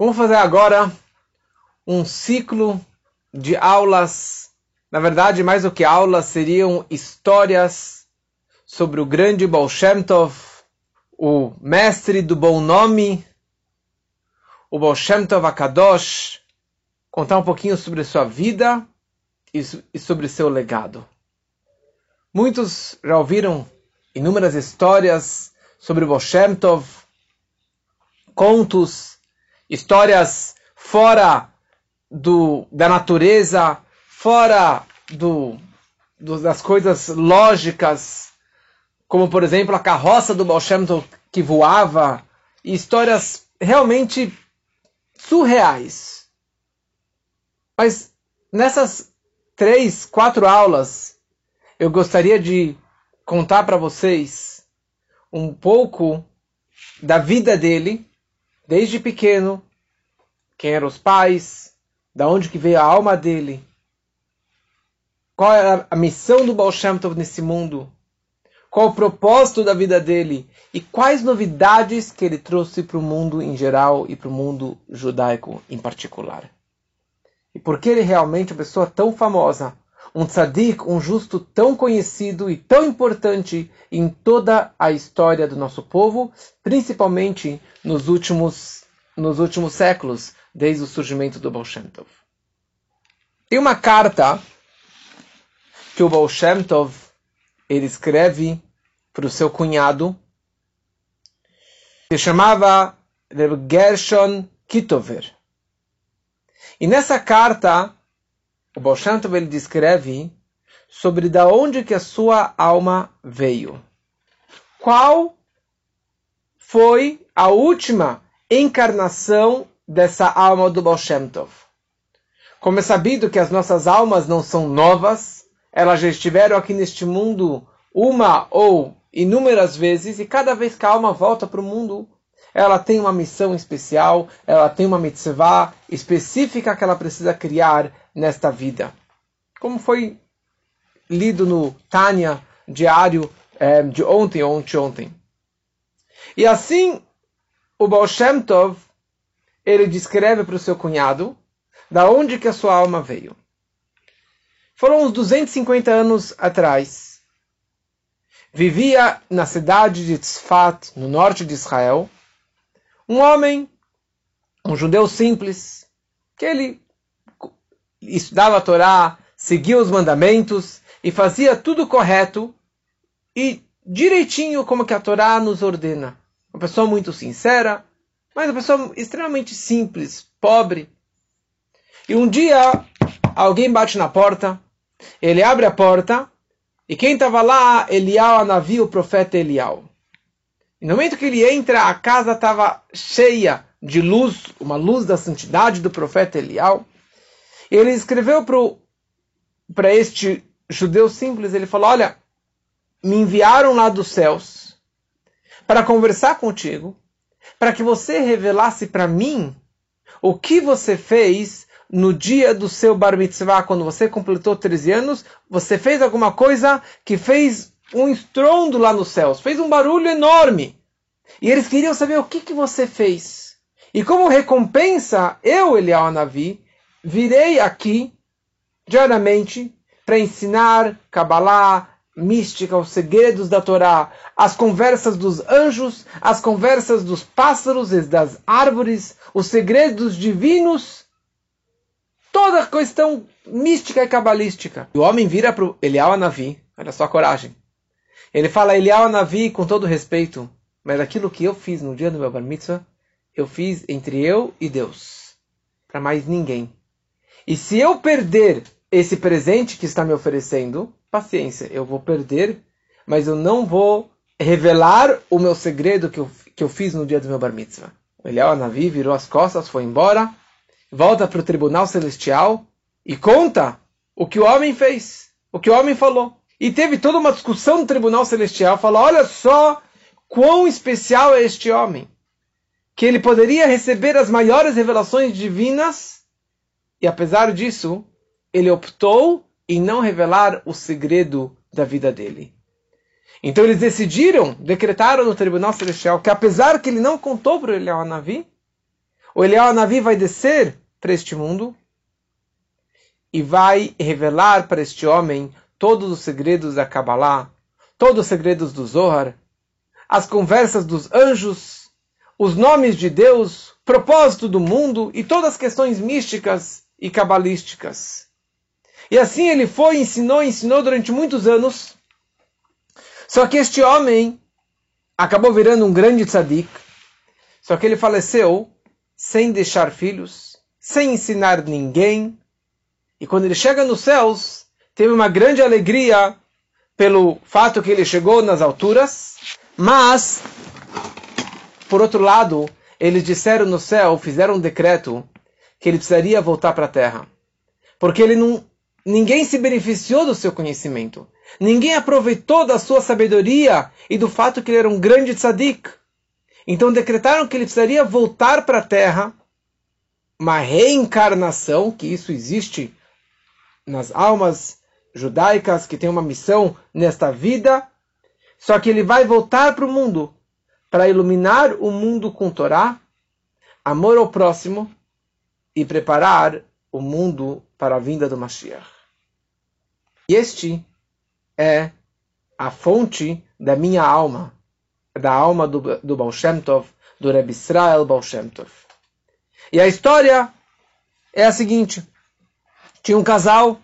Vamos fazer agora um ciclo de aulas. Na verdade, mais do que aulas, seriam histórias sobre o grande Baal Shem Tov, o mestre do bom nome, o Baal Shem Tov Akadosh, contar um pouquinho sobre sua vida e sobre seu legado. Muitos já ouviram inúmeras histórias sobre Baal Shem Tov, contos histórias fora do, da natureza, fora do, do, das coisas lógicas, como por exemplo a carroça do Baal que voava, e histórias realmente surreais. Mas nessas três, quatro aulas, eu gostaria de contar para vocês um pouco da vida dele, desde pequeno, quem eram os pais, da onde que veio a alma dele, qual é a missão do Baal Shem Tov nesse mundo, qual o propósito da vida dele e quais novidades que ele trouxe para o mundo em geral e para o mundo judaico em particular. E por que ele realmente é uma pessoa tão famosa, um tzadik, um justo tão conhecido e tão importante em toda a história do nosso povo, principalmente nos últimos, nos últimos séculos, desde o surgimento do Baal Shem Tov. Tem uma carta que o Baal Shem Tov ele escreve para o seu cunhado, que chamava Gershon Kitover. E nessa carta, o Baal Shem ele descreve sobre da onde que a sua alma veio. Qual foi a última encarnação dessa alma do Baal Shem Tov? Como é sabido que as nossas almas não são novas, elas já estiveram aqui neste mundo uma ou inúmeras vezes, e cada vez que a alma volta para o mundo, ela tem uma missão especial, ela tem uma mitzvah específica que ela precisa criar nesta vida. Como foi lido no Tânia diário é, de ontem ou ontem. E assim, o Baal Shem Tov, ele descreve para o seu cunhado da onde que a sua alma veio. Foram uns 250 anos atrás. Vivia na cidade de Tzfat, no norte de Israel, um homem, um judeu simples, que ele estudava a Torá, seguia os mandamentos e fazia tudo correto e direitinho como que a Torá nos ordena. Uma pessoa muito sincera, mas uma pessoa extremamente simples, pobre. E um dia alguém bate na porta, ele abre a porta e quem estava lá, Elial, a navio, o profeta Elial. E no momento que ele entra, a casa estava cheia de luz, uma luz da santidade do profeta Elial. Ele escreveu para este judeu simples, ele falou, olha, me enviaram lá dos céus para conversar contigo, para que você revelasse para mim o que você fez no dia do seu bar mitzvah, quando você completou 13 anos, você fez alguma coisa que fez um estrondo lá nos céus, fez um barulho enorme. E eles queriam saber o que, que você fez. E como recompensa, eu, Eliel Navi, virei aqui diariamente para ensinar Kabbalah, mística, os segredos da Torá, as conversas dos anjos, as conversas dos pássaros e das árvores, os segredos divinos, toda a questão mística e cabalística. O homem vira para o Eliel Navi, olha só a coragem. Ele fala, Eliel Navi, com todo respeito, mas aquilo que eu fiz no dia do meu bar mitzvah, eu fiz entre eu e Deus, para mais ninguém. E se eu perder esse presente que está me oferecendo, paciência, eu vou perder, mas eu não vou revelar o meu segredo que eu, que eu fiz no dia do meu bar mitzvah. O Eliel Navi virou as costas, foi embora, volta para o tribunal celestial e conta o que o homem fez, o que o homem falou. E teve toda uma discussão no tribunal celestial, falou, olha só quão especial é este homem, que ele poderia receber as maiores revelações divinas, e apesar disso, ele optou em não revelar o segredo da vida dele. Então eles decidiram, decretaram no tribunal celestial que apesar que ele não contou para ele ao Navi, o Eliyahu Navi vai descer para este mundo e vai revelar para este homem todos os segredos da Kabbalah, todos os segredos do Zohar, as conversas dos anjos, os nomes de Deus, propósito do mundo e todas as questões místicas e cabalísticas. E assim ele foi, ensinou, ensinou durante muitos anos. Só que este homem acabou virando um grande tzadik. Só que ele faleceu sem deixar filhos, sem ensinar ninguém. E quando ele chega nos céus, teve uma grande alegria pelo fato que ele chegou nas alturas, mas, por outro lado, eles disseram no céu, fizeram um decreto que ele precisaria voltar para a terra. Porque ele não, ninguém se beneficiou do seu conhecimento. Ninguém aproveitou da sua sabedoria e do fato que ele era um grande tzadik. Então decretaram que ele precisaria voltar para a terra, uma reencarnação, que isso existe nas almas judaicas que têm uma missão nesta vida, só que ele vai voltar para o mundo para iluminar o mundo com Torá, amor ao próximo e preparar o mundo para a vinda do Mashiach. E este é a fonte da minha alma, da alma do, do Baal Shem Tov, do Reb Israel Baal Shem Tov. E a história é a seguinte: tinha um casal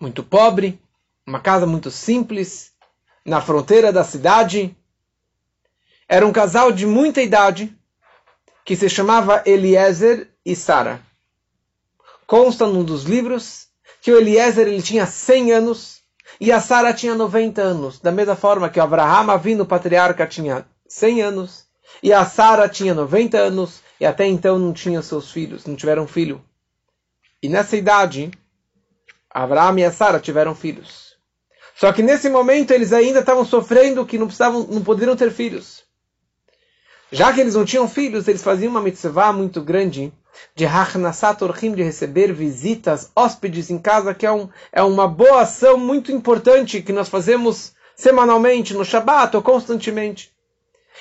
muito pobre, uma casa muito simples, na fronteira da cidade. Era um casal de muita idade, que se chamava Eliezer e Sara. Consta num dos livros que o Eliezer ele tinha 100 anos e a Sara tinha 90 anos. Da mesma forma que o Abraham, vindo patriarca, tinha 100 anos e a Sara tinha 90 anos e até então não tinha seus filhos, não tiveram filho. E nessa idade, Abraão e a Sara tiveram filhos. Só que nesse momento eles ainda estavam sofrendo que não precisavam, não poderiam ter filhos. Já que eles não tinham filhos, eles faziam uma mitzvah muito grande de Hachnasat Orchim, de receber visitas, hóspedes em casa, que é, um, é uma boa ação muito importante que nós fazemos semanalmente, no Shabat ou constantemente.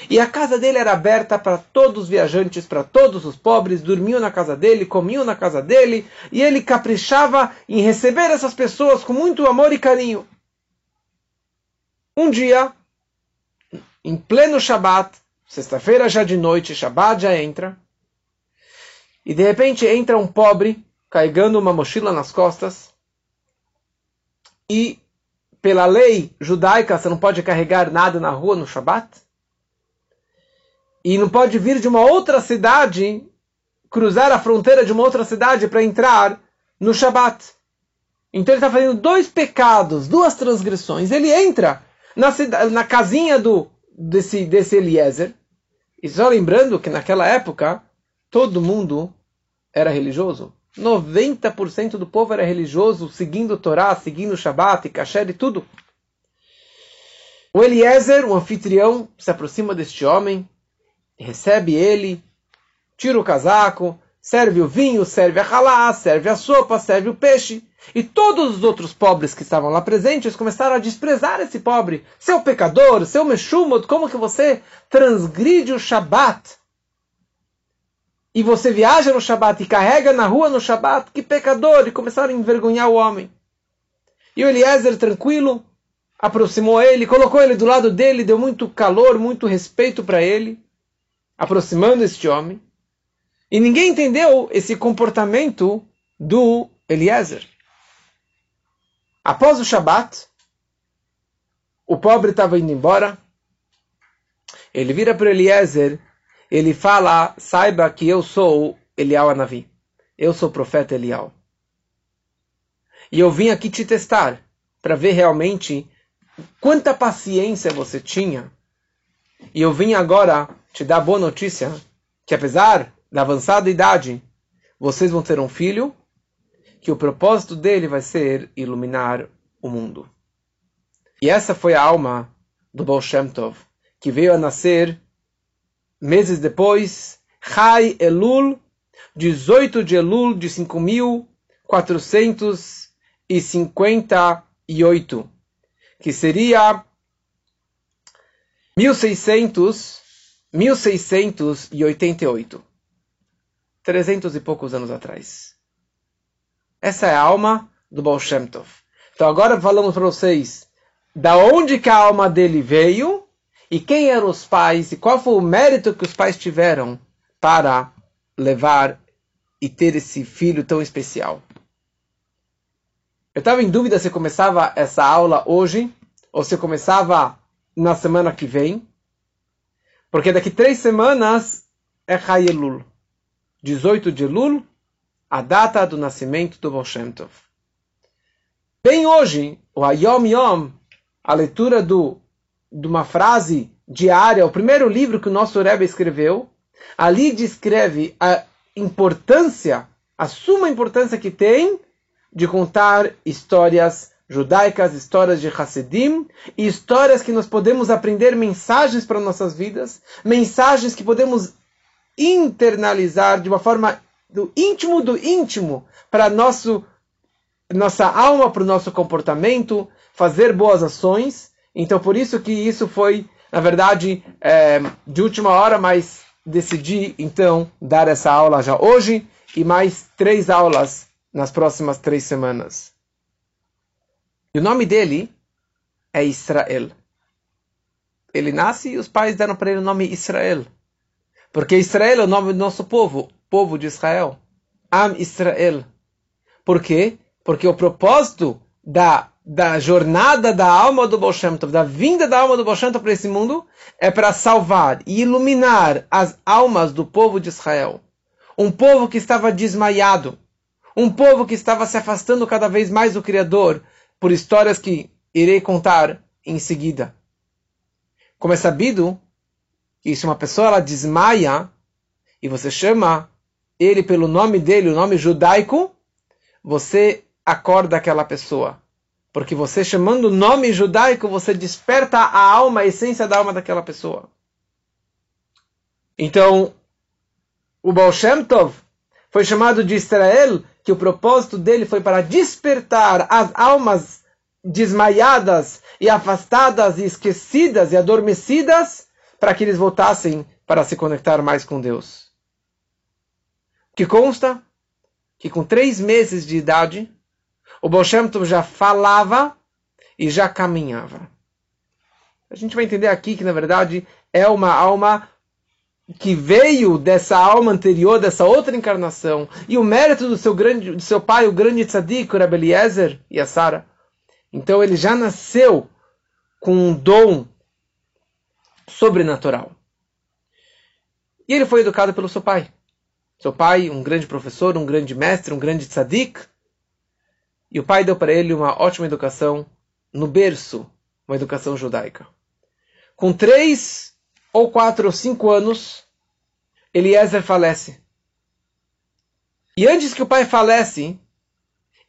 E a casa dele era aberta para todos os viajantes, para todos os pobres, dormiam na casa dele, comiam na casa dele, e ele caprichava em receber essas pessoas com muito amor e carinho. Um dia, em pleno Shabat, sexta-feira já de noite, Shabat já entra, e de repente entra um pobre carregando uma mochila nas costas, e pela lei judaica você não pode carregar nada na rua no Shabat e não pode vir de uma outra cidade, cruzar a fronteira de uma outra cidade para entrar no Shabat. Então ele está fazendo dois pecados, duas transgressões. Ele entra na, cidade, na casinha do, desse, desse Eliezer. E só lembrando que naquela época todo mundo era religioso. 90% do povo era religioso, seguindo Torá, seguindo o Shabat, Kasher e tudo. O Eliezer, o anfitrião, se aproxima deste homem, recebe ele, tira o casaco, serve o vinho, serve a halá, serve a sopa, serve o peixe. E todos os outros pobres que estavam lá presentes começaram a desprezar esse pobre. Seu pecador, seu mexumot, como que você transgride o Shabat? E você viaja no Shabat e carrega na rua no Shabat? Que pecador! E começaram a envergonhar o homem. E o Eliezer, tranquilo, aproximou ele, colocou ele do lado dele, deu muito calor, muito respeito para ele aproximando este homem. E ninguém entendeu esse comportamento do Eliezer. Após o Shabat, o pobre estava indo embora. Ele vira para Eliezer, ele fala: Saiba que eu sou Elial Anavi. Eu sou o profeta Elial. E eu vim aqui te testar para ver realmente quanta paciência você tinha. E eu vim agora te a boa notícia que apesar da avançada idade, vocês vão ter um filho que o propósito dele vai ser iluminar o mundo. E essa foi a alma do Baal Shem Tov, que veio a nascer meses depois, Chai Elul, 18 de Elul de 5458, que seria 1600 1688. Trezentos e poucos anos atrás. Essa é a alma do Baal Shem Tov. Então agora falamos para vocês da onde que a alma dele veio e quem eram os pais e qual foi o mérito que os pais tiveram para levar e ter esse filho tão especial. Eu estava em dúvida se começava essa aula hoje ou se começava na semana que vem, porque daqui três semanas é Hayelul, 18 de Elul, a data do nascimento do Baal Tov. Bem hoje, o Hayom Yom, a leitura do, de uma frase diária, o primeiro livro que o nosso Rebbe escreveu, ali descreve a importância, a suma importância que tem de contar histórias judaicas, histórias de Hassidim, histórias que nós podemos aprender mensagens para nossas vidas, mensagens que podemos internalizar de uma forma do íntimo do íntimo para nosso nossa alma, para o nosso comportamento, fazer boas ações. Então, por isso que isso foi, na verdade, é, de última hora, mas decidi então dar essa aula já hoje e mais três aulas nas próximas três semanas. E o nome dele é Israel. Ele nasce e os pais deram para ele o nome Israel. Porque Israel é o nome do nosso povo, povo de Israel. Am Israel. Por quê? Porque o propósito da, da jornada da alma do Baal Shem Tov, da vinda da alma do Baal Shem para esse mundo, é para salvar e iluminar as almas do povo de Israel. Um povo que estava desmaiado. Um povo que estava se afastando cada vez mais do Criador, por histórias que irei contar em seguida. Como é sabido, que se uma pessoa ela desmaia e você chama ele pelo nome dele, o nome judaico, você acorda aquela pessoa. Porque você chamando o nome judaico, você desperta a alma, a essência da alma daquela pessoa. Então, o Baal Shem Tov foi chamado de Israel que o propósito dele foi para despertar as almas desmaiadas e afastadas e esquecidas e adormecidas para que eles voltassem para se conectar mais com Deus. Que consta que com três meses de idade, o Baal já falava e já caminhava. A gente vai entender aqui que, na verdade, é uma alma que veio dessa alma anterior, dessa outra encarnação, e o mérito do seu, grande, do seu pai, o grande tzadik, o Rabbi Eliezer e a Sara. Então ele já nasceu com um dom sobrenatural. E ele foi educado pelo seu pai. Seu pai, um grande professor, um grande mestre, um grande tzadik. E o pai deu para ele uma ótima educação no berço, uma educação judaica. Com três ou quatro ou cinco anos, Eliezer falece. E antes que o pai falece,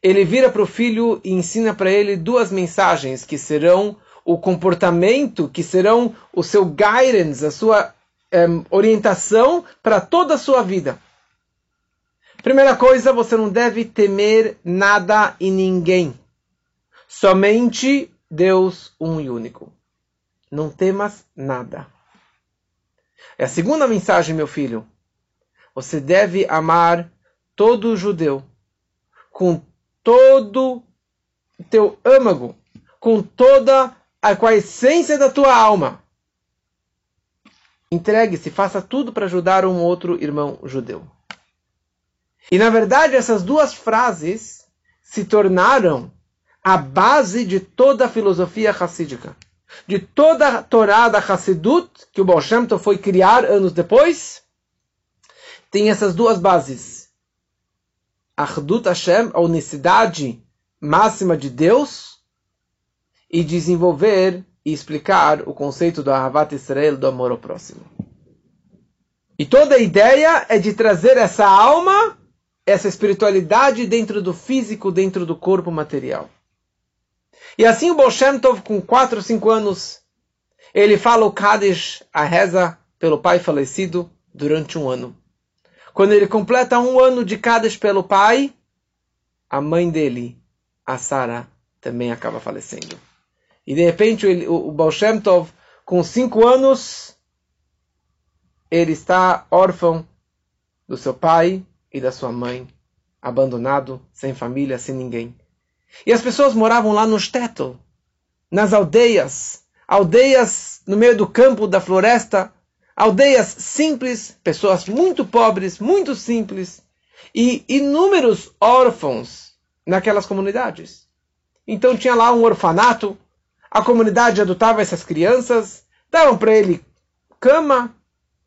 ele vira para o filho e ensina para ele duas mensagens que serão o comportamento, que serão o seu guidance, a sua um, orientação para toda a sua vida. Primeira coisa, você não deve temer nada e ninguém. Somente Deus um e único. Não temas nada. É a segunda mensagem, meu filho. Você deve amar todo judeu com todo teu âmago, com toda com a essência da tua alma. Entregue-se, faça tudo para ajudar um outro irmão judeu. E na verdade, essas duas frases se tornaram a base de toda a filosofia racídica de toda a Torá da Hassidut, que o Baal Shem foi criar anos depois, tem essas duas bases. Achdut Hashem, a unicidade máxima de Deus, e desenvolver e explicar o conceito do Ahavat Israel, do amor ao próximo. E toda a ideia é de trazer essa alma, essa espiritualidade dentro do físico, dentro do corpo material. E assim o Baal Tov, com 4 ou 5 anos, ele fala o Kaddish, a reza pelo pai falecido, durante um ano. Quando ele completa um ano de Kaddish pelo pai, a mãe dele, a Sara, também acaba falecendo. E de repente o, o Baal Tov, com 5 anos, ele está órfão do seu pai e da sua mãe, abandonado, sem família, sem ninguém. E as pessoas moravam lá no shtetl, nas aldeias, aldeias no meio do campo, da floresta, aldeias simples, pessoas muito pobres, muito simples, e inúmeros órfãos naquelas comunidades. Então tinha lá um orfanato, a comunidade adotava essas crianças, davam para ele cama,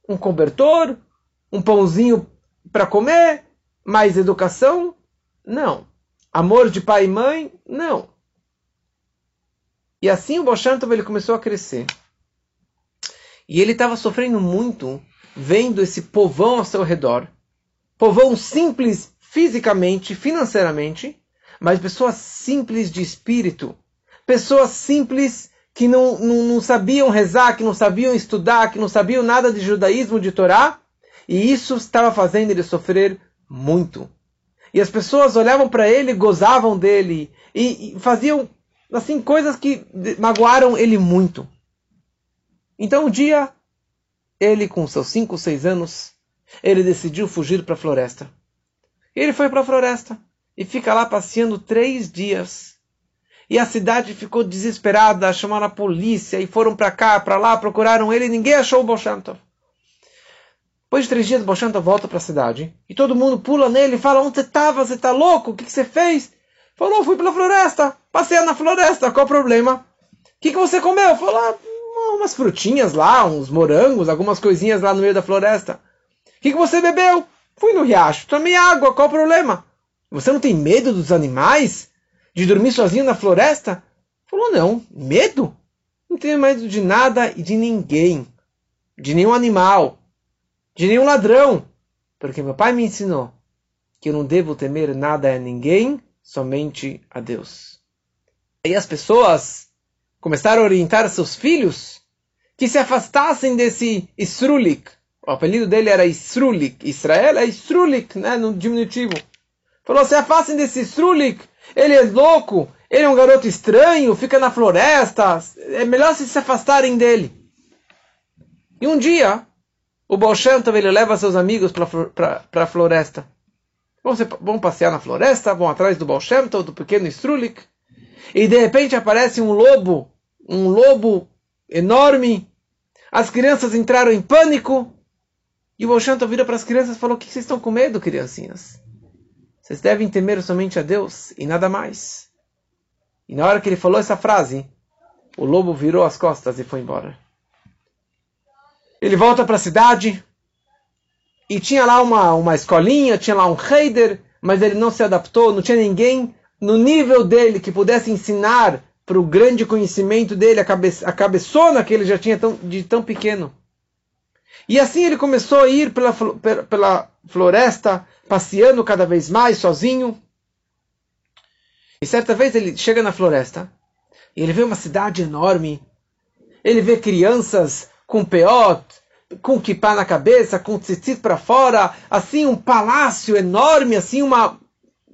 um cobertor, um pãozinho para comer, mais educação? Não. Amor de pai e mãe? Não. E assim o Boshantov ele começou a crescer. E ele estava sofrendo muito vendo esse povão ao seu redor. Povão simples fisicamente, financeiramente, mas pessoas simples de espírito. Pessoas simples que não, não, não sabiam rezar, que não sabiam estudar, que não sabiam nada de judaísmo, de Torá. E isso estava fazendo ele sofrer muito. E as pessoas olhavam para ele, gozavam dele e, e faziam assim coisas que magoaram ele muito. Então um dia, ele com seus 5, 6 anos, ele decidiu fugir para a floresta. Ele foi para a floresta e fica lá passeando três dias. E a cidade ficou desesperada, chamaram a polícia e foram para cá, para lá, procuraram ele e ninguém achou o Bolshantov. Depois de três dias, o Bolshantov volta para a cidade e todo mundo pula nele e fala: Onde você estava? Você está louco? O que, que você fez? Falou: Fui pela floresta, passei na floresta, qual o problema? O que, que você comeu? Falou: ah, Umas frutinhas lá, uns morangos, algumas coisinhas lá no meio da floresta. O que, que você bebeu? Fui no riacho, tomei água, qual o problema? Você não tem medo dos animais? De dormir sozinho na floresta? Falou, não. Medo? Não tenho medo de nada e de ninguém. De nenhum animal. De nenhum ladrão. Porque meu pai me ensinou que eu não devo temer nada a ninguém, somente a Deus. E as pessoas começaram a orientar seus filhos que se afastassem desse Isrulik. O apelido dele era Isrulik. Israel é Isrulik, né, no diminutivo. Falou, se afastem desse Strulik, ele é louco, ele é um garoto estranho, fica na floresta, é melhor se, se afastarem dele. E um dia, o Bolshantov ele leva seus amigos para a floresta. Vão, vão, passear na floresta, vão atrás do Bolshantov, do pequeno Strulik, e de repente aparece um lobo, um lobo enorme. As crianças entraram em pânico. E o Bolshantov vira para as crianças e falou: O que vocês estão com medo, criancinhas? Vocês devem temer somente a Deus e nada mais. E na hora que ele falou essa frase, o lobo virou as costas e foi embora. Ele volta para a cidade e tinha lá uma, uma escolinha, tinha lá um heider, mas ele não se adaptou, não tinha ninguém no nível dele que pudesse ensinar para o grande conhecimento dele, a, cabe, a cabeçona que ele já tinha tão, de tão pequeno. E assim ele começou a ir pela, pela floresta, passeando cada vez mais sozinho. E certa vez ele chega na floresta e ele vê uma cidade enorme. Ele vê crianças com peot, com kippah na cabeça, com tzitzit para fora, assim um palácio enorme, assim uma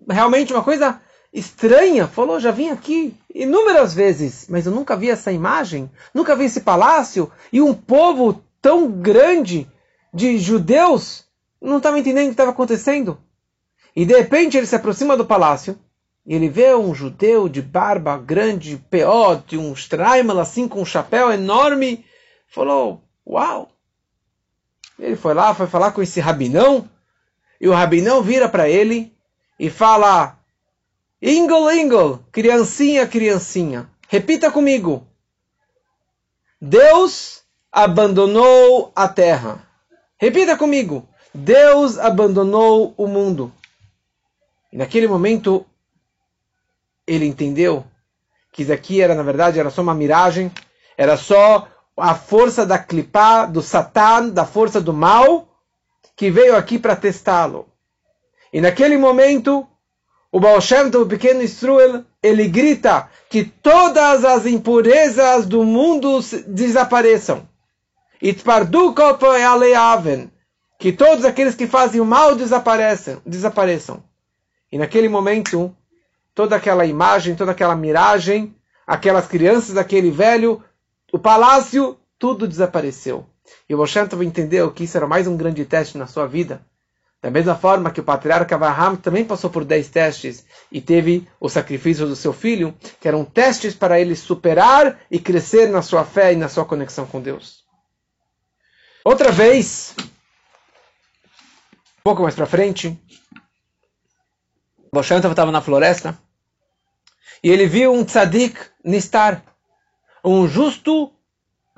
realmente uma coisa estranha. Falou, já vim aqui inúmeras vezes, mas eu nunca vi essa imagem, nunca vi esse palácio e um povo tão grande de judeus não estava entendendo o que estava acontecendo. E de repente ele se aproxima do palácio e ele vê um judeu de barba grande, peote, um straimal assim com um chapéu enorme. Falou: Uau! Ele foi lá, foi falar com esse rabinão e o rabinão vira para ele e fala: Ingol, Ingol, criancinha, criancinha, repita comigo. Deus abandonou a terra. Repita comigo. Deus abandonou o mundo. E naquele momento ele entendeu que isso aqui era, na verdade, era só uma miragem, era só a força da clipá, do Satã, da força do mal, que veio aqui para testá-lo. E naquele momento, o Baal Shem o pequeno Israel, ele grita que todas as impurezas do mundo desapareçam. Itpardu aleaven que todos aqueles que fazem o mal desapareçam, desapareçam. E naquele momento, toda aquela imagem, toda aquela miragem, aquelas crianças, aquele velho, o palácio, tudo desapareceu. E o Moshe entendeu que isso era mais um grande teste na sua vida, Da mesma forma que o patriarca Abraham também passou por dez testes e teve o sacrifício do seu filho, que eram testes para ele superar e crescer na sua fé e na sua conexão com Deus. Outra vez, um pouco mais para frente, Boshantov estava na floresta e ele viu um tzadik nistar, um justo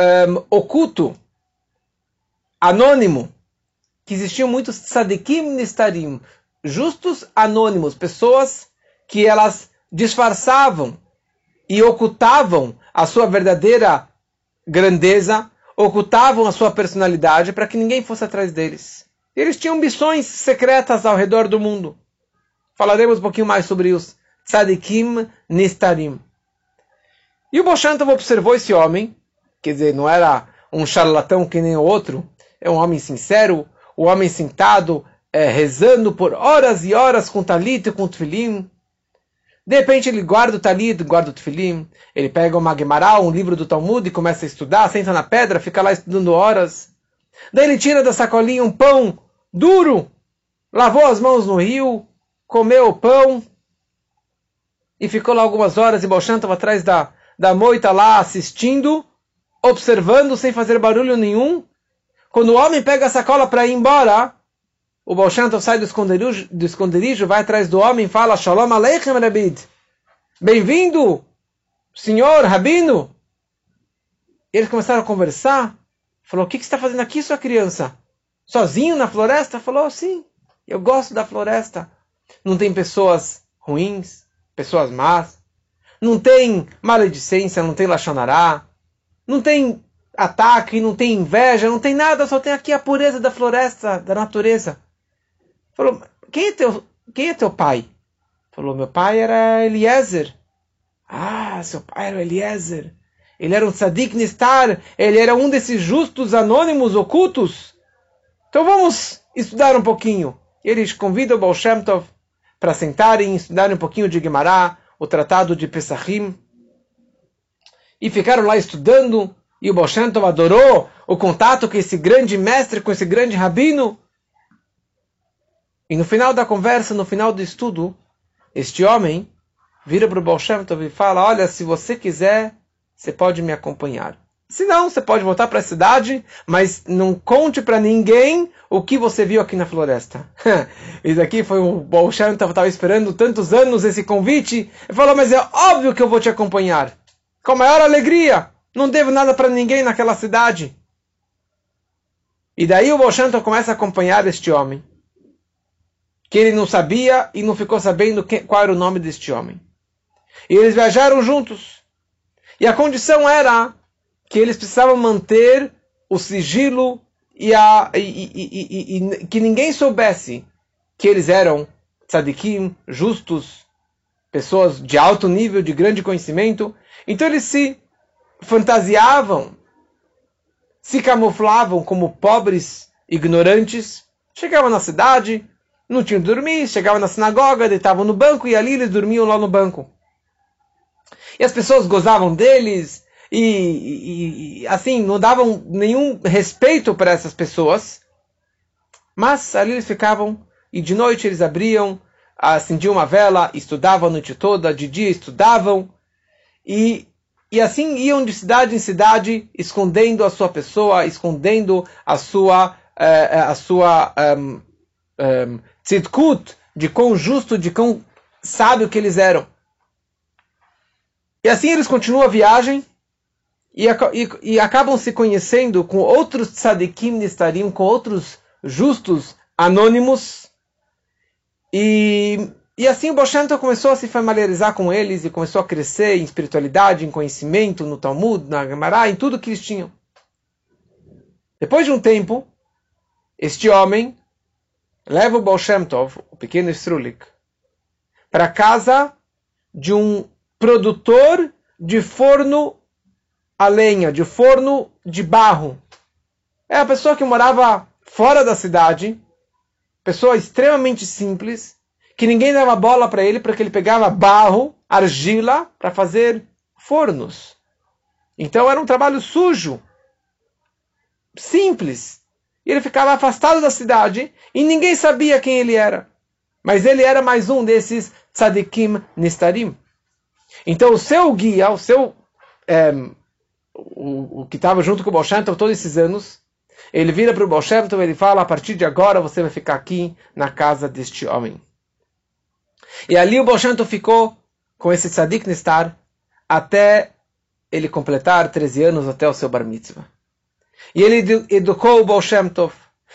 um, oculto, anônimo, que existiam muitos tzadikim nistarim, justos anônimos, pessoas que elas disfarçavam e ocultavam a sua verdadeira grandeza, ocultavam a sua personalidade para que ninguém fosse atrás deles. Eles tinham missões secretas ao redor do mundo. Falaremos um pouquinho mais sobre os tzadikim nistarim. E o Boshantov observou esse homem, quer dizer, não era um charlatão que nem o outro, é um homem sincero, o homem sentado, é, rezando por horas e horas com talit e com tefilim. De repente ele guarda o talit, guarda o tefilim, ele pega uma Gemara, um livro do Talmud e começa a estudar, senta na pedra, fica lá estudando horas. Daí ele tira da sacolinha um pão duro, lavou as mãos no rio, comeu o pão e ficou lá algumas horas e Balchan estava atrás da, da moita lá assistindo, observando sem fazer barulho nenhum. Quando o homem pega a sacola para ir embora, o Baal sai do esconderijo, do esconderijo, vai atrás do homem e fala: Shalom Aleichem, Rabid. Bem-vindo, senhor Rabino. E eles começaram a conversar. Falou: O que, que você está fazendo aqui, sua criança? Sozinho na floresta? Falou: Sim, eu gosto da floresta. Não tem pessoas ruins, pessoas más. Não tem maledicência, não tem lachonará. Não tem ataque, não tem inveja, não tem nada, só tem aqui a pureza da floresta, da natureza. Falou, quem é teu, quem é teu pai? Falou, meu pai era Eliezer. Ah, seu pai era Eliezer. Ele era um tzadik nistar, ele era um desses justos anônimos ocultos. Então vamos estudar um pouquinho. Eles convidam o Baal Shem Tov para sentarem e estudarem um pouquinho de Gemara, o tratado de Pesachim. E ficaram lá estudando e o Baal adorou o contato com esse grande mestre, com esse grande rabino. E no final da conversa, no final do estudo, este homem vira para o Baal e fala, olha, se você quiser, você pode me acompanhar. Se não, você pode voltar para a cidade, mas não conte para ninguém o que você viu aqui na floresta. Isso aqui foi o Baal estava esperando tantos anos esse convite. Ele falou, mas é óbvio que eu vou te acompanhar. Com a maior alegria. Não devo nada para ninguém naquela cidade. E daí o Bolshanto começa a acompanhar este homem. Que ele não sabia e não ficou sabendo qual era o nome deste homem. E eles viajaram juntos. E a condição era que eles precisavam manter o sigilo e, a, e, e, e que ninguém soubesse que eles eram tzadikim, justos, pessoas de alto nível, de grande conhecimento. Então eles se fantasiavam, se camuflavam como pobres ignorantes, chegavam na cidade, não tinham de dormir, chegavam na sinagoga, deitavam no banco e ali eles dormiam lá no banco. E as pessoas gozavam deles e, e, assim, não davam nenhum respeito para essas pessoas. Mas ali eles ficavam e de noite eles abriam, acendiam uma vela, estudavam a noite toda, de dia estudavam e e assim iam de cidade em cidade, escondendo a sua pessoa, escondendo a sua, uh, a sua um, um, tzidkut, de quão justo, de quão sábio que eles eram. E assim eles continuam a viagem e, e, acabam se conhecendo com outros tzadikim nistarim, com outros justos anônimos. E e assim o Boshento começou a se familiarizar com eles e começou a crescer em espiritualidade, em conhecimento, no Talmud, na Gemara, em tudo que eles tinham. Depois de um tempo, este homem leva o Baal o pequeno Strulik, para casa de um produtor de forno a lenha, de forno de barro. É a pessoa que morava fora da cidade, pessoa extremamente simples, que ninguém dava bola para ele porque ele pegava barro, argila para fazer fornos. Então era um trabalho sujo, simples. e ele ficava afastado da cidade e ninguém sabia quem ele era. Mas ele era mais um desses tzadikim nistarim. Então o seu guia, o seu é, o, o, que estava junto com o Baal todos esses anos, ele vira para o Baal e ele fala, a partir de agora você vai ficar aqui na casa deste homem. E ali o Baal ficou com esse tzadik nistar até ele completar 13 anos até o seu bar mitzvah. E ele educou o Baal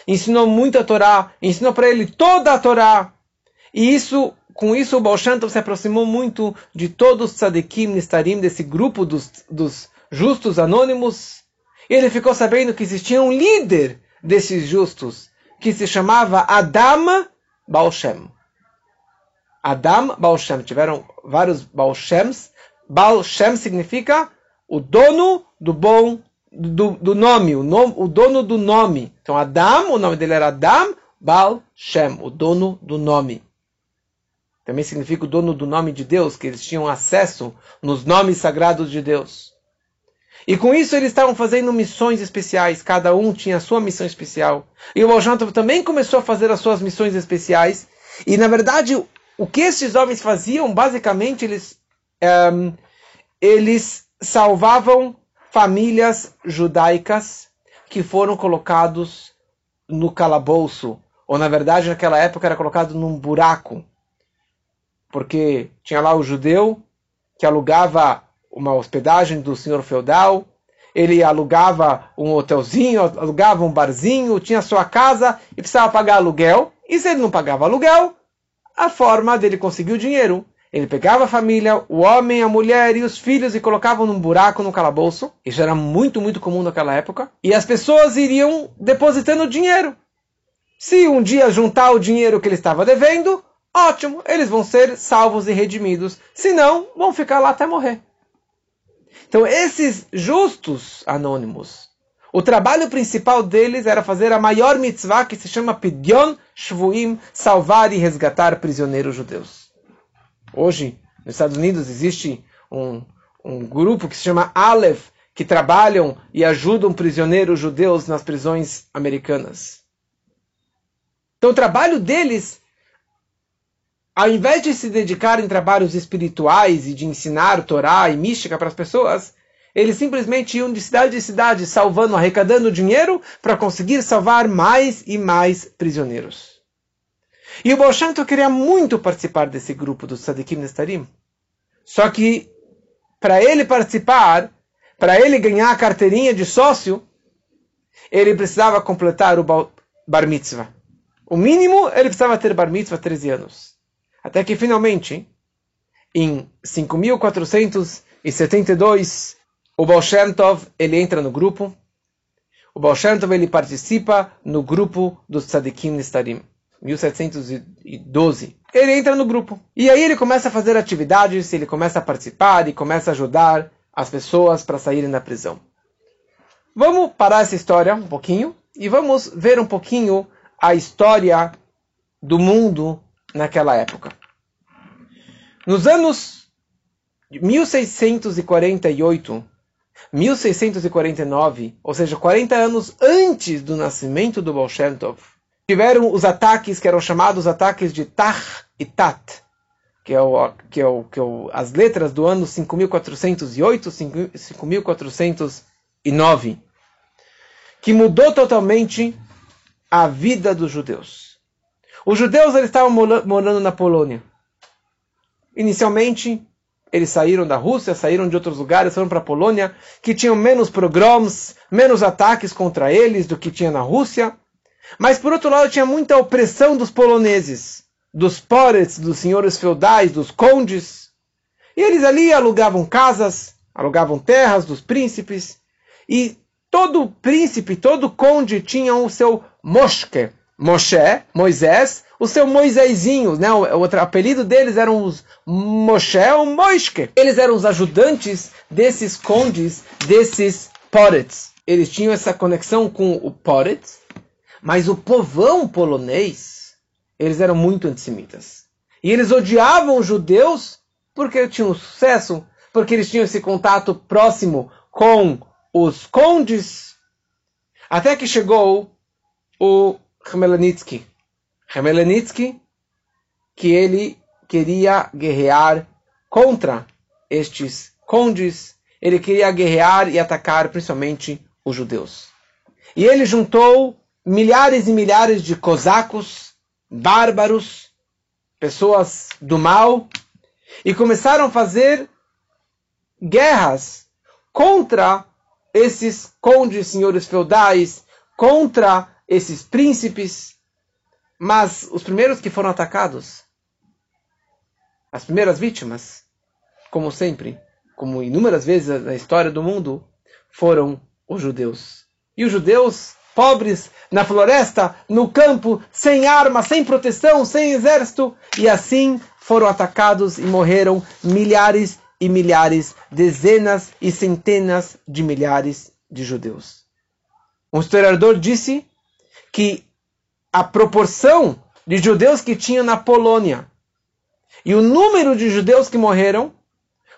ensinou muito a Torá, ensinou para ele toda a Torá. E isso, com isso o Baal se aproximou muito de todos os tzadikim nistarim, desse grupo dos, dos justos anônimos. E ele ficou sabendo que existia um líder desses justos, que se chamava Adam Baal Adam Baal Tiveram vários Baal Shems. Baal Shem significa o dono do bom do, do nome, o, nome, o dono do nome. Então Adam, o nome dele era Adam Baal Shem, o dono do nome. Também significa o dono do nome de Deus, que eles tinham acesso nos nomes sagrados de Deus. E com isso eles estavam fazendo missões especiais, cada um tinha a sua missão especial. E o Baal também começou a fazer as suas missões especiais. E na verdade, o que esses homens faziam, basicamente, eles, um, ehm, eles salvavam famílias judaicas que foram colocados no calabouço, ou na verdade naquela época era colocado num buraco, porque tinha lá o judeu que alugava uma hospedagem do senhor feudal, ele alugava um hotelzinho, alugava um barzinho, tinha sua casa e precisava pagar aluguel. E se ele não pagava aluguel, a forma dele conseguir o dinheiro. Ele pegava a família, o homem, a mulher e os filhos e colocavam num buraco no calabouço. Isso era muito, muito comum naquela época. E as pessoas iriam depositando dinheiro. Se um dia juntar o dinheiro que ele estava devendo, ótimo, eles vão ser salvos e redimidos. Se não, vão ficar lá até morrer. Então, esses justos anônimos, o trabalho principal deles era fazer a maior mitzvah que se chama Pidyon Shvuim, salvar e resgatar prisioneiros judeus. Hoje, nos Estados Unidos, existe um, um grupo que se chama Aleph, que trabalham e ajudam prisioneiros judeus nas prisões americanas. Então, o trabalho deles, ao invés de se dedicar em trabalhos espirituais e de ensinar Torá e mística para as pessoas, eles simplesmente iam de cidade em cidade, salvando, arrecadando dinheiro para conseguir salvar mais e mais prisioneiros. E o Baal queria muito participar desse grupo dos Sadikim Nestarim. Só que, para ele participar, para ele ganhar a carteirinha de sócio, ele precisava completar o Bar Mitzvah. O mínimo, ele precisava ter Bar Mitzvah 13 anos. Até que, finalmente, em 5472, o Baal Shem Tov, ele entra no grupo. O Baal Shem Tov, ele participa no grupo dos Tzadikim Nistarim. 1712. Ele entra no grupo. E aí ele começa a fazer atividades, ele começa a participar e começa a ajudar as pessoas para saírem da prisão. Vamos parar essa história um pouquinho e vamos ver um pouquinho a história do mundo naquela época. Nos anos 1648, 1649, ou seja, 40 anos antes do nascimento do Baal tiveram os ataques que eram chamados ataques de Tach e Tat, que é, o, que é, o, que é o, as letras do ano 5408, 5409, que mudou totalmente a vida dos judeus. Os judeus eles estavam morando na Polônia. Inicialmente, eles saíram da Rússia, saíram de outros lugares, foram para a Polônia, que tinham menos pogroms, menos ataques contra eles do que tinha na Rússia. Mas, por outro lado, tinha muita opressão dos poloneses, dos porets, dos senhores feudais, dos condes. E eles ali alugavam casas, alugavam terras dos príncipes. E todo príncipe, todo conde tinha o seu moshke, Moshe, Moisés, o seu Moisésinho, né? O, o apelido deles eram os Moshe ou Moishke. Eles eram os ajudantes desses condes, desses porets. Eles tinham essa conexão com o poret, mas o povão polonês, eles eram muito antissemitas. E eles odiavam os judeus porque tinham sucesso, porque eles tinham esse contato próximo com os condes. Até que chegou o Khmelnytsky. Khmelnytsky, que ele queria guerrear contra estes condes, ele queria guerrear e atacar principalmente os judeus. E ele juntou milhares e milhares de cosacos, bárbaros, pessoas do mal, e começaram a fazer guerras contra esses condes, senhores feudais, contra esses príncipes. Mas os primeiros que foram atacados, as primeiras vítimas, como sempre, como inúmeras vezes na história do mundo, foram os judeus. E os judeus, pobres, na floresta, no campo, sem arma, sem proteção, sem exército, e assim foram atacados e morreram milhares e milhares, dezenas e centenas de milhares de judeus. Um historiador disse que a proporção de judeus que tinha na Polônia e o número de judeus que morreram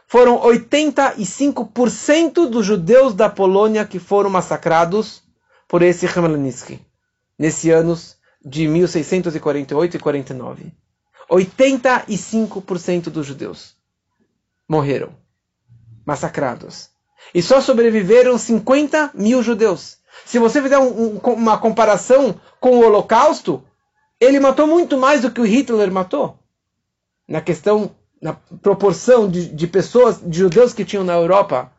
foram 85% dos judeus da Polônia que foram massacrados por esse Khmelnytsky, nesse anos de 1648 e 49. 85% dos judeus morreram, massacrados. E só sobreviveram 50 mil judeus. Se você fizer um, um, uma comparação com o Holocausto, ele matou muito mais do que o Hitler matou. Na questão, na proporção de, de pessoas, de judeus que tinham na Europa,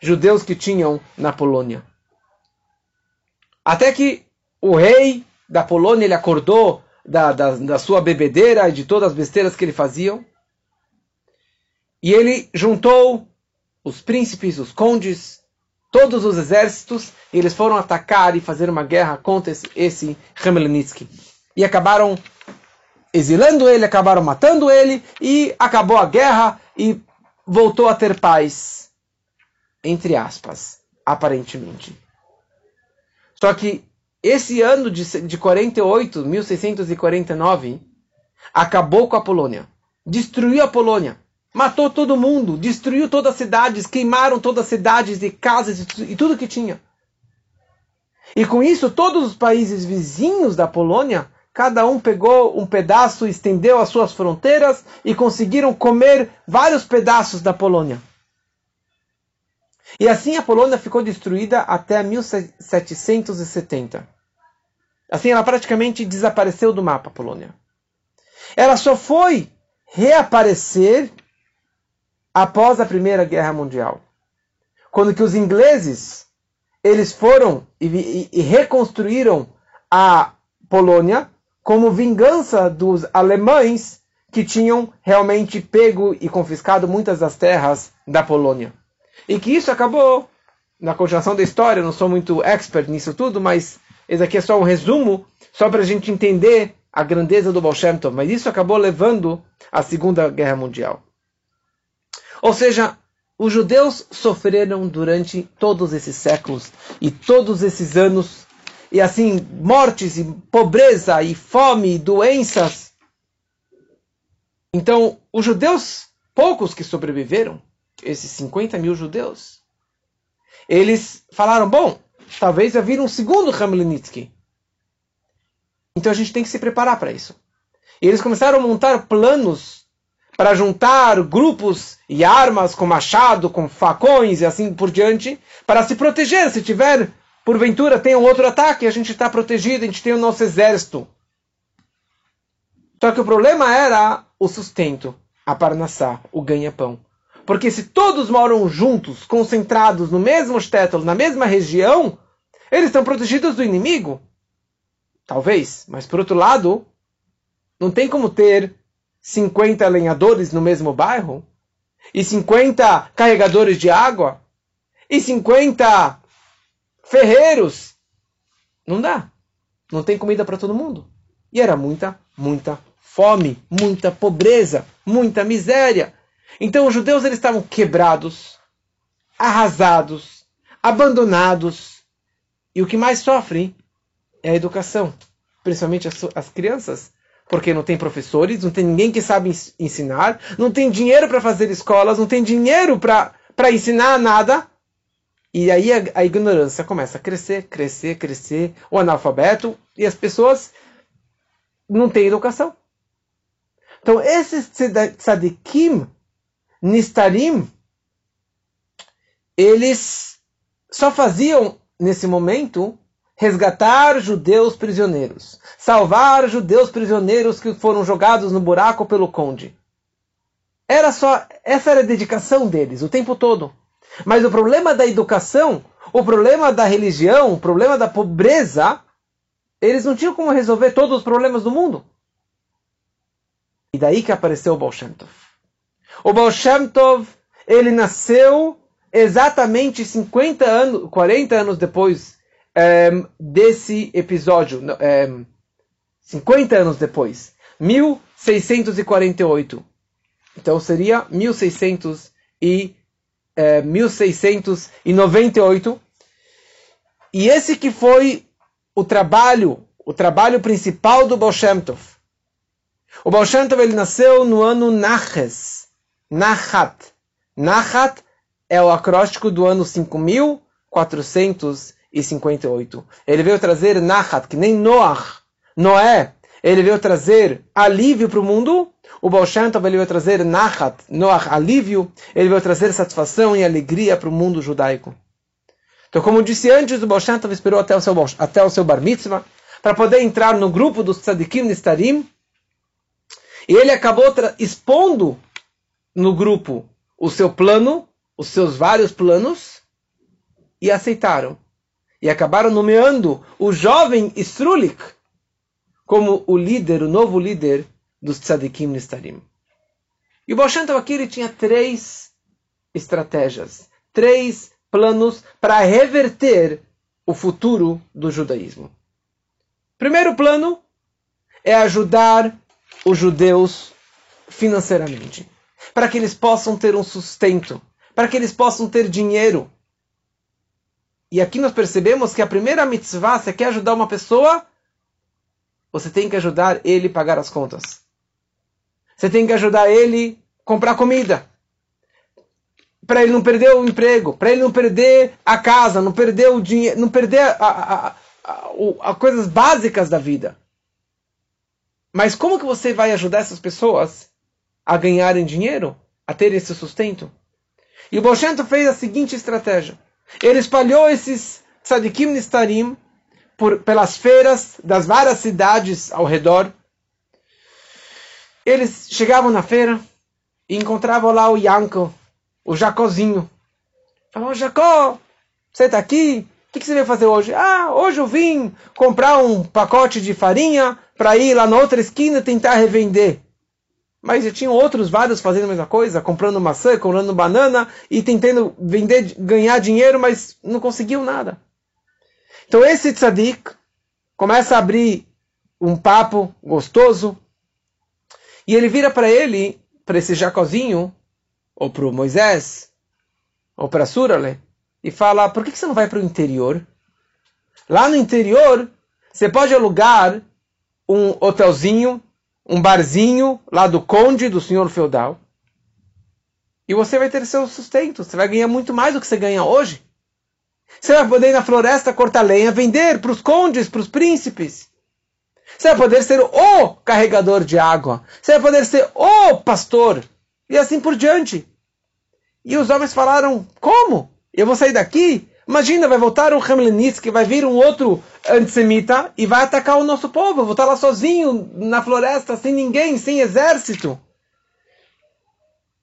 judeus que tinham na Polônia. Até que o rei da Polônia ele acordou da, da, da sua bebedeira e de todas as besteiras que ele fazia. E ele juntou os príncipes, os condes, todos os exércitos, e eles foram atacar e fazer uma guerra contra esse, esse E acabaram exilando ele, acabaram matando ele, e acabou a guerra e voltou a ter paz. Entre aspas, aparentemente. Só que esse ano de, de 48, 1649, acabou com a Polônia. Destruiu a Polônia. Matou todo mundo, destruiu todas as cidades, queimaram todas as cidades e casas e tudo que tinha. E com isso, todos os países vizinhos da Polônia, cada um pegou um pedaço, estendeu as suas fronteiras e conseguiram comer vários pedaços da Polônia. E assim a Polônia ficou destruída até 1770. Assim ela praticamente desapareceu do mapa, a Polônia. Ela só foi reaparecer após a Primeira Guerra Mundial. Quando que os ingleses eles foram e, e, e reconstruíram a Polônia como vingança dos alemães que tinham realmente pego e confiscado muitas das terras da Polônia. E que isso acabou, na continuação da história, não sou muito expert nisso tudo, mas esse aqui é só um resumo, só para a gente entender a grandeza do Baal. Mas isso acabou levando à Segunda Guerra Mundial. Ou seja, os judeus sofreram durante todos esses séculos e todos esses anos, e assim, mortes e pobreza e fome e doenças. Então, os judeus, poucos que sobreviveram, esses 50 mil judeus, eles falaram: bom, talvez vai um segundo Hamlinitsky. Então a gente tem que se preparar para isso. E eles começaram a montar planos para juntar grupos e armas com machado, com facões e assim por diante, para se proteger. Se tiver, porventura, tem um outro ataque, a gente está protegido, a gente tem o nosso exército. Só que o problema era o sustento, a parnassá, o ganha-pão. Porque se todos moram juntos, concentrados no mesmo shtetl, na mesma região, eles estão protegidos do inimigo. Talvez, mas por outro lado, não tem como ter 50 lenhadores no mesmo bairro? E 50 carregadores de água? E 50 ferreiros? Não dá. Não tem comida para todo mundo. E era muita, muita fome, muita pobreza, muita miséria. Então os judeus eles estavam quebrados, arrasados, abandonados. E o que mais sofre é a educação, principalmente as, as crianças porque não tem professores, não tem ninguém que sabe ensinar, não tem dinheiro para fazer escolas, não tem dinheiro para ensinar nada. E aí a, a, ignorância começa a crescer, crescer, crescer, o analfabeto, E as pessoas não têm educação. Então, esses tzadikim, nistarim, eles só faziam, nesse momento, resgatar judeus prisioneiros, salvar judeus prisioneiros que foram jogados no buraco pelo conde. Era só, essa era a dedicação deles o tempo todo. Mas o problema da educação, o problema da religião, o problema da pobreza, eles não tinham como resolver todos os problemas do mundo. E daí que apareceu o Baal Shem Tov. O Baal Shem Tov, ele nasceu exatamente 50 anos, 40 anos depois desse episódio. É, 50 anos depois. 1648. Então seria 1600 e, é, 1698. E esse que foi o trabalho, o trabalho principal do Baal. O Baal ele nasceu no ano Naches, Nachat. Nachat é o acróstico do ano 5458. Ele veio trazer Nachat, que nem Noach, Noé, ele veio trazer alívio para o mundo. O Baal Shem ele veio trazer Nachat, Noach, alívio. Ele veio trazer satisfação e alegria para o mundo judaico. Então, como disse antes, o Baal Shem esperou até o seu, até o seu bar mitzvah para poder entrar no grupo dos tzadikim nistarim. E ele acabou expondo no grupo o seu plano, os seus vários planos, e aceitaram. E acabaram nomeando o jovem Strulik como o líder, o novo líder dos tzadikim nistarim. E o Tov aqui ele tinha três estratégias, três planos para reverter o futuro do judaísmo. Primeiro plano é ajudar os judeus financeiramente, para que eles possam ter um sustento, para que eles possam ter dinheiro. E aqui nós percebemos que a primeira mitzvah, você quer ajudar uma pessoa, você tem que ajudar ele a pagar as contas. Você tem que ajudar ele a comprar comida para ele não perder o emprego, para ele não perder a casa, não perder o dinheiro, não perder a, a, a, a, coisas básicas da vida. Mas como que você vai ajudar essas pessoas a ganharem dinheiro, a ter esse sustento? E o Bolshento fez a seguinte estratégia. Ele espalhou esses tzadikim nistarim por, pelas feiras das várias cidades ao redor. Eles chegavam na feira e encontravam lá o Yanko, o Jacozinho. Falou, Jacó, você está aqui? O que, que, você veio fazer hoje? Ah, hoje eu vim comprar um pacote de farinha para ir lá na outra esquina tentar revender. Mas já tinham outros vários fazendo a mesma coisa, comprando maçã, comprando banana e tentando vender, ganhar dinheiro, mas não conseguiu nada. Então esse tzadik começa a abrir um papo gostoso e ele vira para ele, para esse Jacozinho, ou para o Moisés, ou para Surale, e fala: por que você não vai para o interior? Lá no interior, você pode alugar um hotelzinho, um barzinho lá do conde, do senhor feudal, e você vai ter seu sustento. Você vai ganhar muito mais do que você ganha hoje. Você vai poder ir na floresta cortar lenha, vender para os condes, para os príncipes. Você vai poder ser o carregador de água. Você vai poder ser o pastor. E assim por diante. E os homens falaram: Como? Eu vou sair daqui? Imagina, vai voltar um Hamlenitsky, vai vir um outro antissemita e vai atacar o nosso povo. Vou estar lá sozinho na floresta, sem ninguém, sem exército.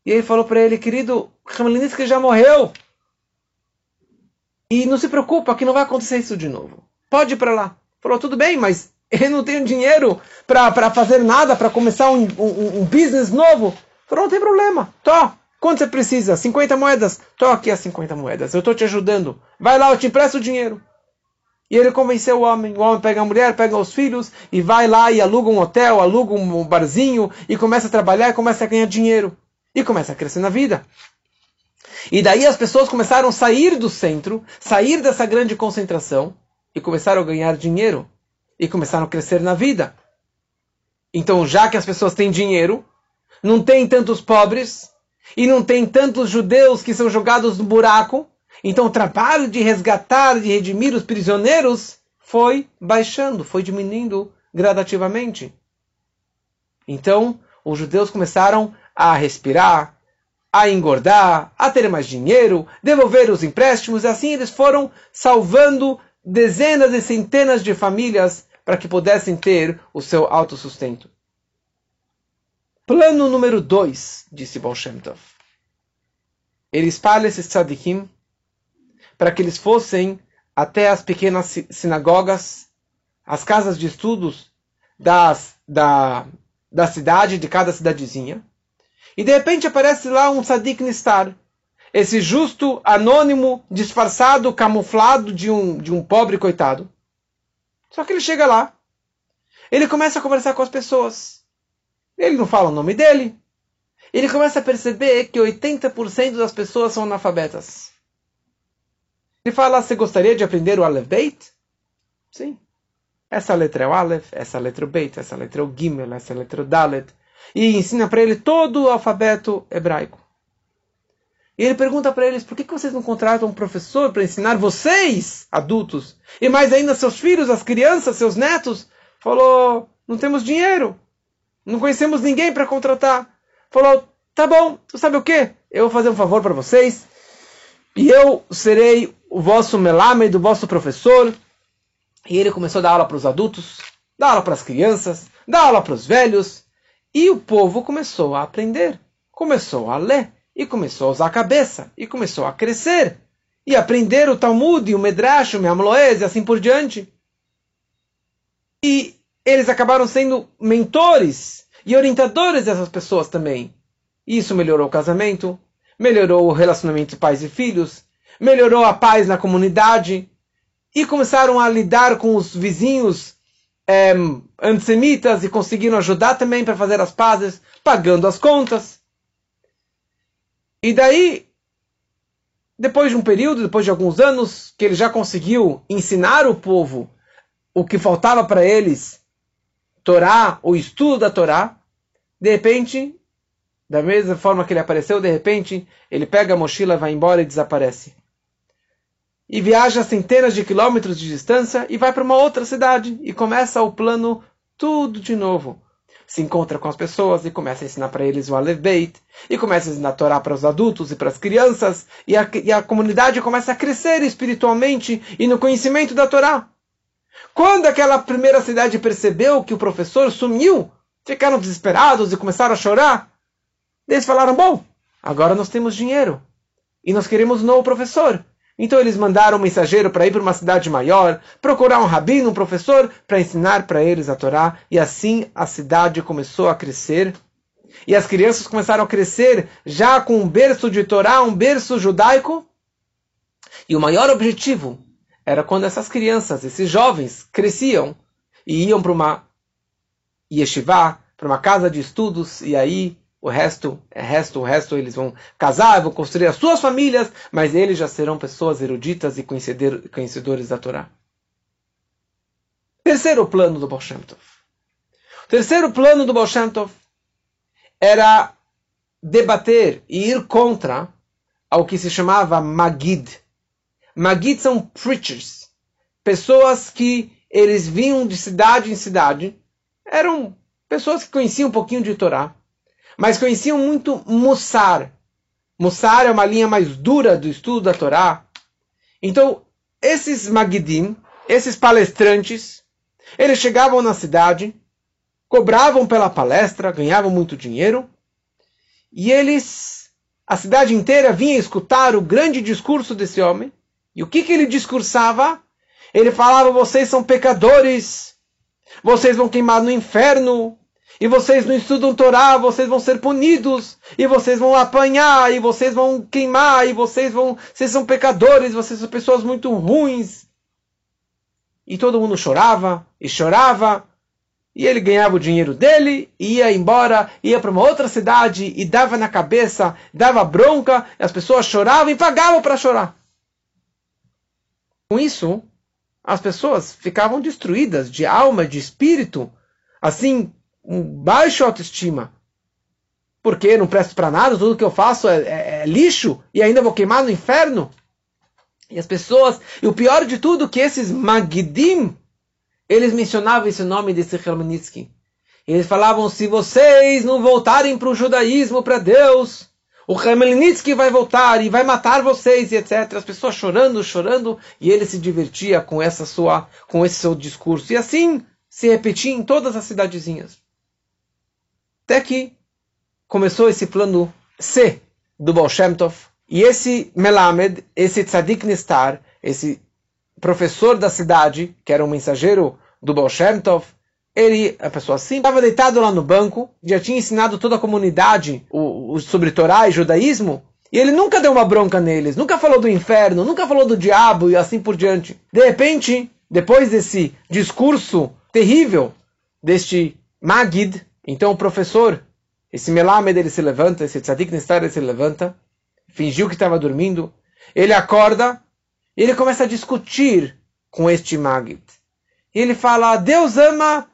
E ele falou para ele: Querido, Hamlenitsky já morreu. E não se preocupa que não vai acontecer isso de novo. Pode ir para lá. Falou: Tudo bem, mas eu não tenho dinheiro para fazer nada, para começar um, um, um business novo. Falou: Não tem problema. Tô. Quanto você precisa? 50 moedas? Estou aqui as 50 moedas. Eu estou te ajudando. Vai lá, eu te empresto o dinheiro. E ele convenceu o homem. O homem pega a mulher, pega os filhos e vai lá e aluga um hotel, aluga um barzinho e começa a trabalhar começa a ganhar dinheiro. E começa a crescer na vida. E daí as pessoas começaram a sair do centro, sair dessa grande concentração e começaram a ganhar dinheiro. E começaram a crescer na vida. Então, já que as pessoas têm dinheiro, não tem tantos pobres, e não tem tantos judeus que são jogados no buraco, então o trabalho de resgatar, de redimir os prisioneiros foi baixando, foi diminuindo gradativamente. Então, os judeus começaram a respirar, a engordar, a ter mais dinheiro, devolver os empréstimos, e assim eles foram salvando dezenas e centenas de famílias para que pudessem ter o seu autossustento. Plano número 2, disse Baal Tov. Ele espalha esses tzadikim para que eles fossem até as pequenas sinagogas, as casas de estudos das, da, da cidade, de cada cidadezinha. E de repente aparece lá um tzadik nistar, esse justo anônimo, disfarçado, camuflado de um, de um pobre coitado. Só que ele chega lá, ele começa a conversar com as pessoas. Ele não fala o nome dele. Ele começa a perceber que 80% das pessoas são analfabetas. Ele fala, você gostaria de aprender o Aleph Beit? Sim. Essa letra é o Aleph, essa letra é o Beit, essa letra é o Gimel, essa letra é o Dalet. E ensina para ele todo o alfabeto hebraico. E ele pergunta para eles, por que, que vocês não contratam um professor para ensinar vocês, adultos, e mais ainda seus filhos, as crianças, seus netos? Falou, não temos dinheiro. Não conhecemos ninguém para contratar. Falou, tá bom, tu sabe o que? Eu vou fazer um favor para vocês. E eu serei o vosso melame, do vosso professor. E ele começou a dar aula para os adultos, dar aula para as crianças, dar aula para os velhos. E o povo começou a aprender, começou a ler, e começou a usar a cabeça, e começou a crescer, e aprender o Talmud, o Medrash, o Mehamloez, e assim por diante. E eles acabaram sendo mentores e orientadores dessas pessoas também. Isso melhorou o casamento, melhorou o relacionamento de pais e filhos, melhorou a paz na comunidade e começaram a lidar com os vizinhos é, antissemitas e conseguiram ajudar também para fazer as pazes, pagando as contas. E daí, depois de um período, depois de alguns anos, que ele já conseguiu ensinar o povo o que faltava para eles Torá, o estudo da Torá, de repente, da mesma forma que ele apareceu, de repente, ele pega a mochila, vai embora e desaparece. E viaja centenas de quilômetros de distância e vai para uma outra cidade e começa o plano tudo de novo. Se encontra com as pessoas e começa a ensinar para eles o Aleph Beit, e começa a ensinar a Torá para os adultos e para as crianças, e a, e a comunidade começa a crescer espiritualmente e no conhecimento da Torá. Quando aquela primeira cidade percebeu que o professor sumiu, ficaram desesperados e começaram a chorar. Eles falaram: Bom, agora nós temos dinheiro e nós queremos um novo professor. Então eles mandaram um mensageiro para ir para uma cidade maior, procurar um rabino, um professor, para ensinar para eles a Torá. E assim a cidade começou a crescer. E as crianças começaram a crescer já com um berço de Torá, um berço judaico. E o maior objetivo era quando essas crianças, esses jovens, cresciam e iam para uma yeshiva, para uma casa de estudos, e aí o resto resto, o resto eles vão casar, vão construir as suas famílias, mas eles já serão pessoas eruditas e conhecedores da Torá. Terceiro plano do Baal Tov. O terceiro plano do Baal Tov era debater e ir contra ao que se chamava Magid, Magid são preachers, pessoas que eles vinham de cidade em cidade, eram pessoas que conheciam um pouquinho de Torá, mas conheciam muito Mussar. Mussar é uma linha mais dura do estudo da Torá. Então, esses Magidim, esses palestrantes, eles chegavam na cidade, cobravam pela palestra, ganhavam muito dinheiro, e eles, a cidade inteira vinha escutar o grande discurso desse homem, e o que, que ele discursava? Ele falava: vocês são pecadores, vocês vão queimar no inferno, e vocês não estudam Torá, vocês vão ser punidos, e vocês vão apanhar, e vocês vão queimar, e vocês vão. Vocês são pecadores, vocês são pessoas muito ruins. E todo mundo chorava e chorava. E ele ganhava o dinheiro dele, ia embora, ia para uma outra cidade e dava na cabeça, dava bronca, as pessoas choravam e pagavam para chorar. Com isso, as pessoas ficavam destruídas de alma, de espírito, assim, um baixo autoestima. Porque não presto para nada, tudo que eu faço é, é, é lixo e ainda vou queimar no inferno. E as pessoas, e o pior de tudo, que esses Magdim, eles mencionavam esse nome desse Helmanitsky. Eles falavam, se vocês não voltarem para o judaísmo, para Deus, o Khmelnytsky vai voltar e vai matar vocês, e etc. As pessoas chorando, chorando, e ele se divertia com essa sua, com esse seu discurso. E assim se repetia em todas as cidadezinhas. Até que começou esse plano C do Baal Shem Tov, e esse Melamed, esse Tzadik Nestar, esse professor da cidade, que era um mensageiro do Baal Shem Tov, ele, a pessoa assim, estava deitado lá no banco, já tinha ensinado toda a comunidade o, o, sobre Torá e judaísmo, e ele nunca deu uma bronca neles, nunca falou do inferno, nunca falou do diabo e assim por diante. De repente, depois desse discurso terrível deste Magid, então o professor, esse Melamed, ele se levanta, esse Tzadik Nestar, ele se levanta, fingiu que estava dormindo, ele acorda e ele começa a discutir com este Magid. E ele fala: Deus ama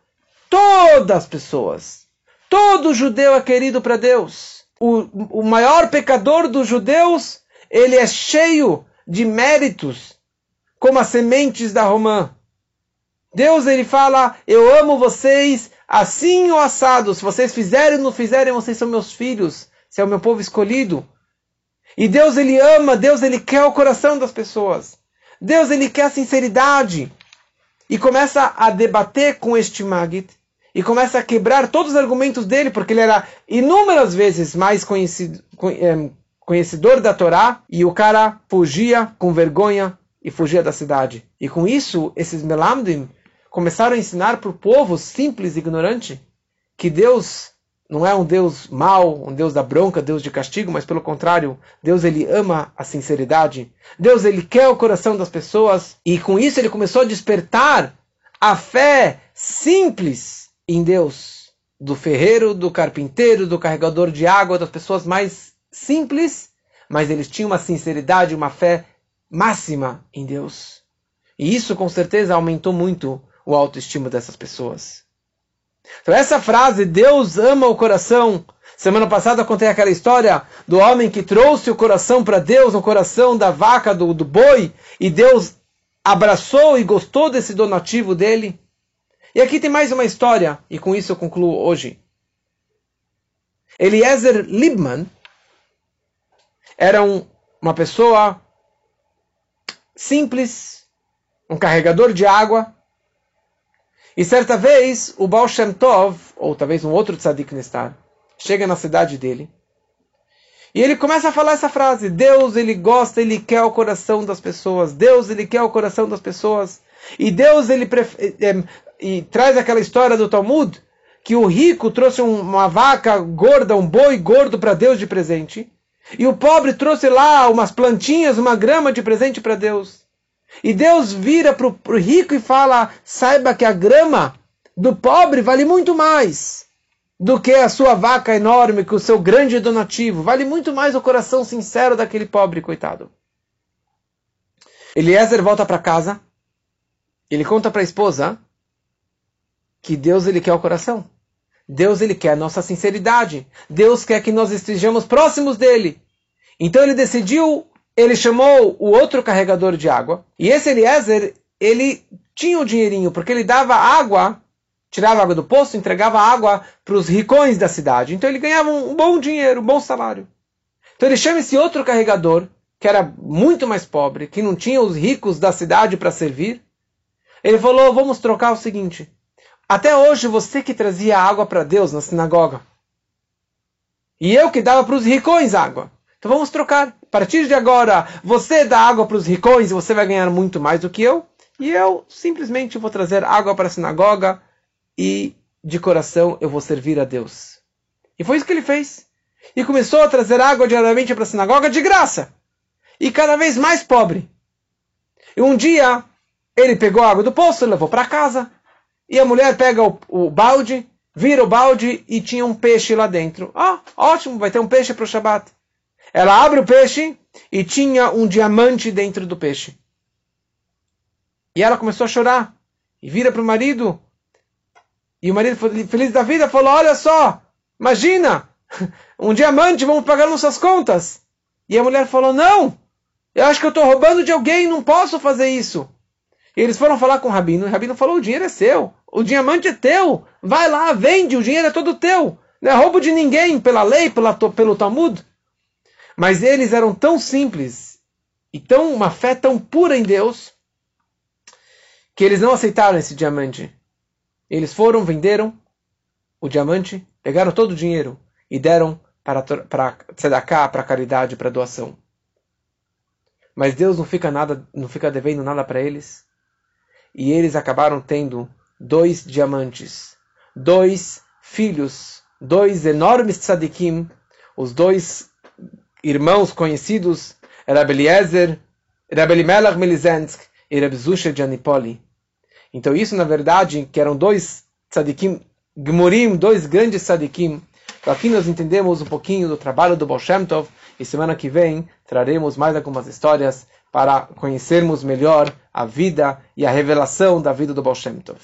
todas as pessoas. Todo judeu é querido para Deus. O, o maior pecador dos judeus, ele é cheio de méritos, como as sementes da romã. Deus ele fala: Eu amo vocês assim ou assado. Se vocês fizerem ou não fizerem, vocês são meus filhos. Você é o meu povo escolhido. E Deus ele ama, Deus ele quer o coração das pessoas. Deus ele quer a sinceridade. E começa a debater com este Magit e começa a quebrar todos os argumentos dele, porque ele era inúmeras vezes mais conhecido, eh, conhecedor da Torá, e o cara fugia com vergonha e fugia da cidade. E com isso, esses Melamdim começaram a ensinar para o povo simples e ignorante que Deus não é um Deus mau, um Deus da bronca, Deus de castigo, mas pelo contrário, Deus ele ama a sinceridade. Deus ele quer o coração das pessoas e com isso ele começou a despertar a fé simples em Deus, do ferreiro, do carpinteiro, do carregador de água, das pessoas mais simples, mas eles tinham uma sinceridade, uma fé máxima em Deus. E isso com certeza aumentou muito o autoestima dessas pessoas. Então essa frase, Deus ama o coração. Semana passada eu contei aquela história do homem que trouxe o coração para Deus, o coração da vaca, do, do boi, e Deus abraçou e gostou desse donativo dele. E aqui tem mais uma história, e com isso eu concluo hoje. Eliezer Liebman era um, uma pessoa simples, um carregador de água. E certa vez o Baal Shem Tov, ou talvez um outro tzadik Nestar, chega na cidade dele. E ele começa a falar essa frase: Deus, ele gosta, ele quer o coração das pessoas. Deus, ele quer o coração das pessoas. E Deus, ele é, e traz aquela história do Talmud, que o rico trouxe uma vaca gorda, um boi gordo para Deus de presente, e o pobre trouxe lá umas plantinhas, uma grama de presente para Deus. E Deus vira para o rico e fala: saiba que a grama do pobre vale muito mais do que a sua vaca enorme, que o seu grande donativo. Vale muito mais o coração sincero daquele pobre, coitado. Eliezer volta para casa. Ele conta para a esposa que Deus ele quer o coração. Deus ele quer a nossa sinceridade. Deus quer que nós estejamos próximos dele. Então ele decidiu, ele chamou o outro carregador de água. E esse Eliezer, ele tinha o dinheirinho, porque ele dava água, tirava água do poço, entregava água para os ricões da cidade. Então ele ganhava um bom dinheiro, um bom salário. Então ele chama esse outro carregador, que era muito mais pobre, que não tinha os ricos da cidade para servir. Ele falou: vamos trocar o seguinte. Até hoje você que trazia água para Deus na sinagoga. E eu que dava para os ricões água. Então vamos trocar. A partir de agora, você dá água para os ricões e você vai ganhar muito mais do que eu. E eu simplesmente vou trazer água para a sinagoga e de coração eu vou servir a Deus. E foi isso que ele fez. E começou a trazer água diariamente para a sinagoga de graça. E cada vez mais pobre. E um dia ele pegou a água do poço e levou para casa. E a mulher pega o, o, balde, vira o balde e tinha um peixe lá dentro. Ah, ótimo, vai ter um peixe para o Shabat. Ela abre o peixe e tinha um diamante dentro do peixe. E ela começou a chorar. E vira para o marido. E o marido, feliz da vida, falou: Olha só, imagina, um diamante, vamos pagar nossas contas. E a mulher falou: Não, Eu acho que eu estou roubando de alguém, não posso fazer isso. E eles foram falar com o Rabino, e o Rabino falou: o dinheiro é seu, o diamante é teu, vai lá, vende, o dinheiro é todo teu. Não é roubo de ninguém, pela lei, pela, pelo Talmud. Mas eles eram tão simples e tão uma fé tão pura em Deus que eles não aceitaram esse diamante. Eles foram, venderam o diamante, pegaram todo o dinheiro e deram para, para tzedakah, para caridade, para doação. Mas Deus não fica nada, não fica devendo nada para eles. E eles acabaram tendo dois diamantes, dois filhos, dois enormes tzadikim, os dois irmãos conhecidos, Rabbi Eliezer, Rabbi Elimelech Melizensk e Rabbi Zusha de Anipoli. Então isso, na verdade, que eram dois tzadikim, gmurim, dois grandes tzadikim, então aqui nós entendemos um pouquinho do trabalho do Baal Tov e semana que vem traremos mais algumas histórias para conhecermos melhor a vida e a revelação da vida do Baal Shem Tov.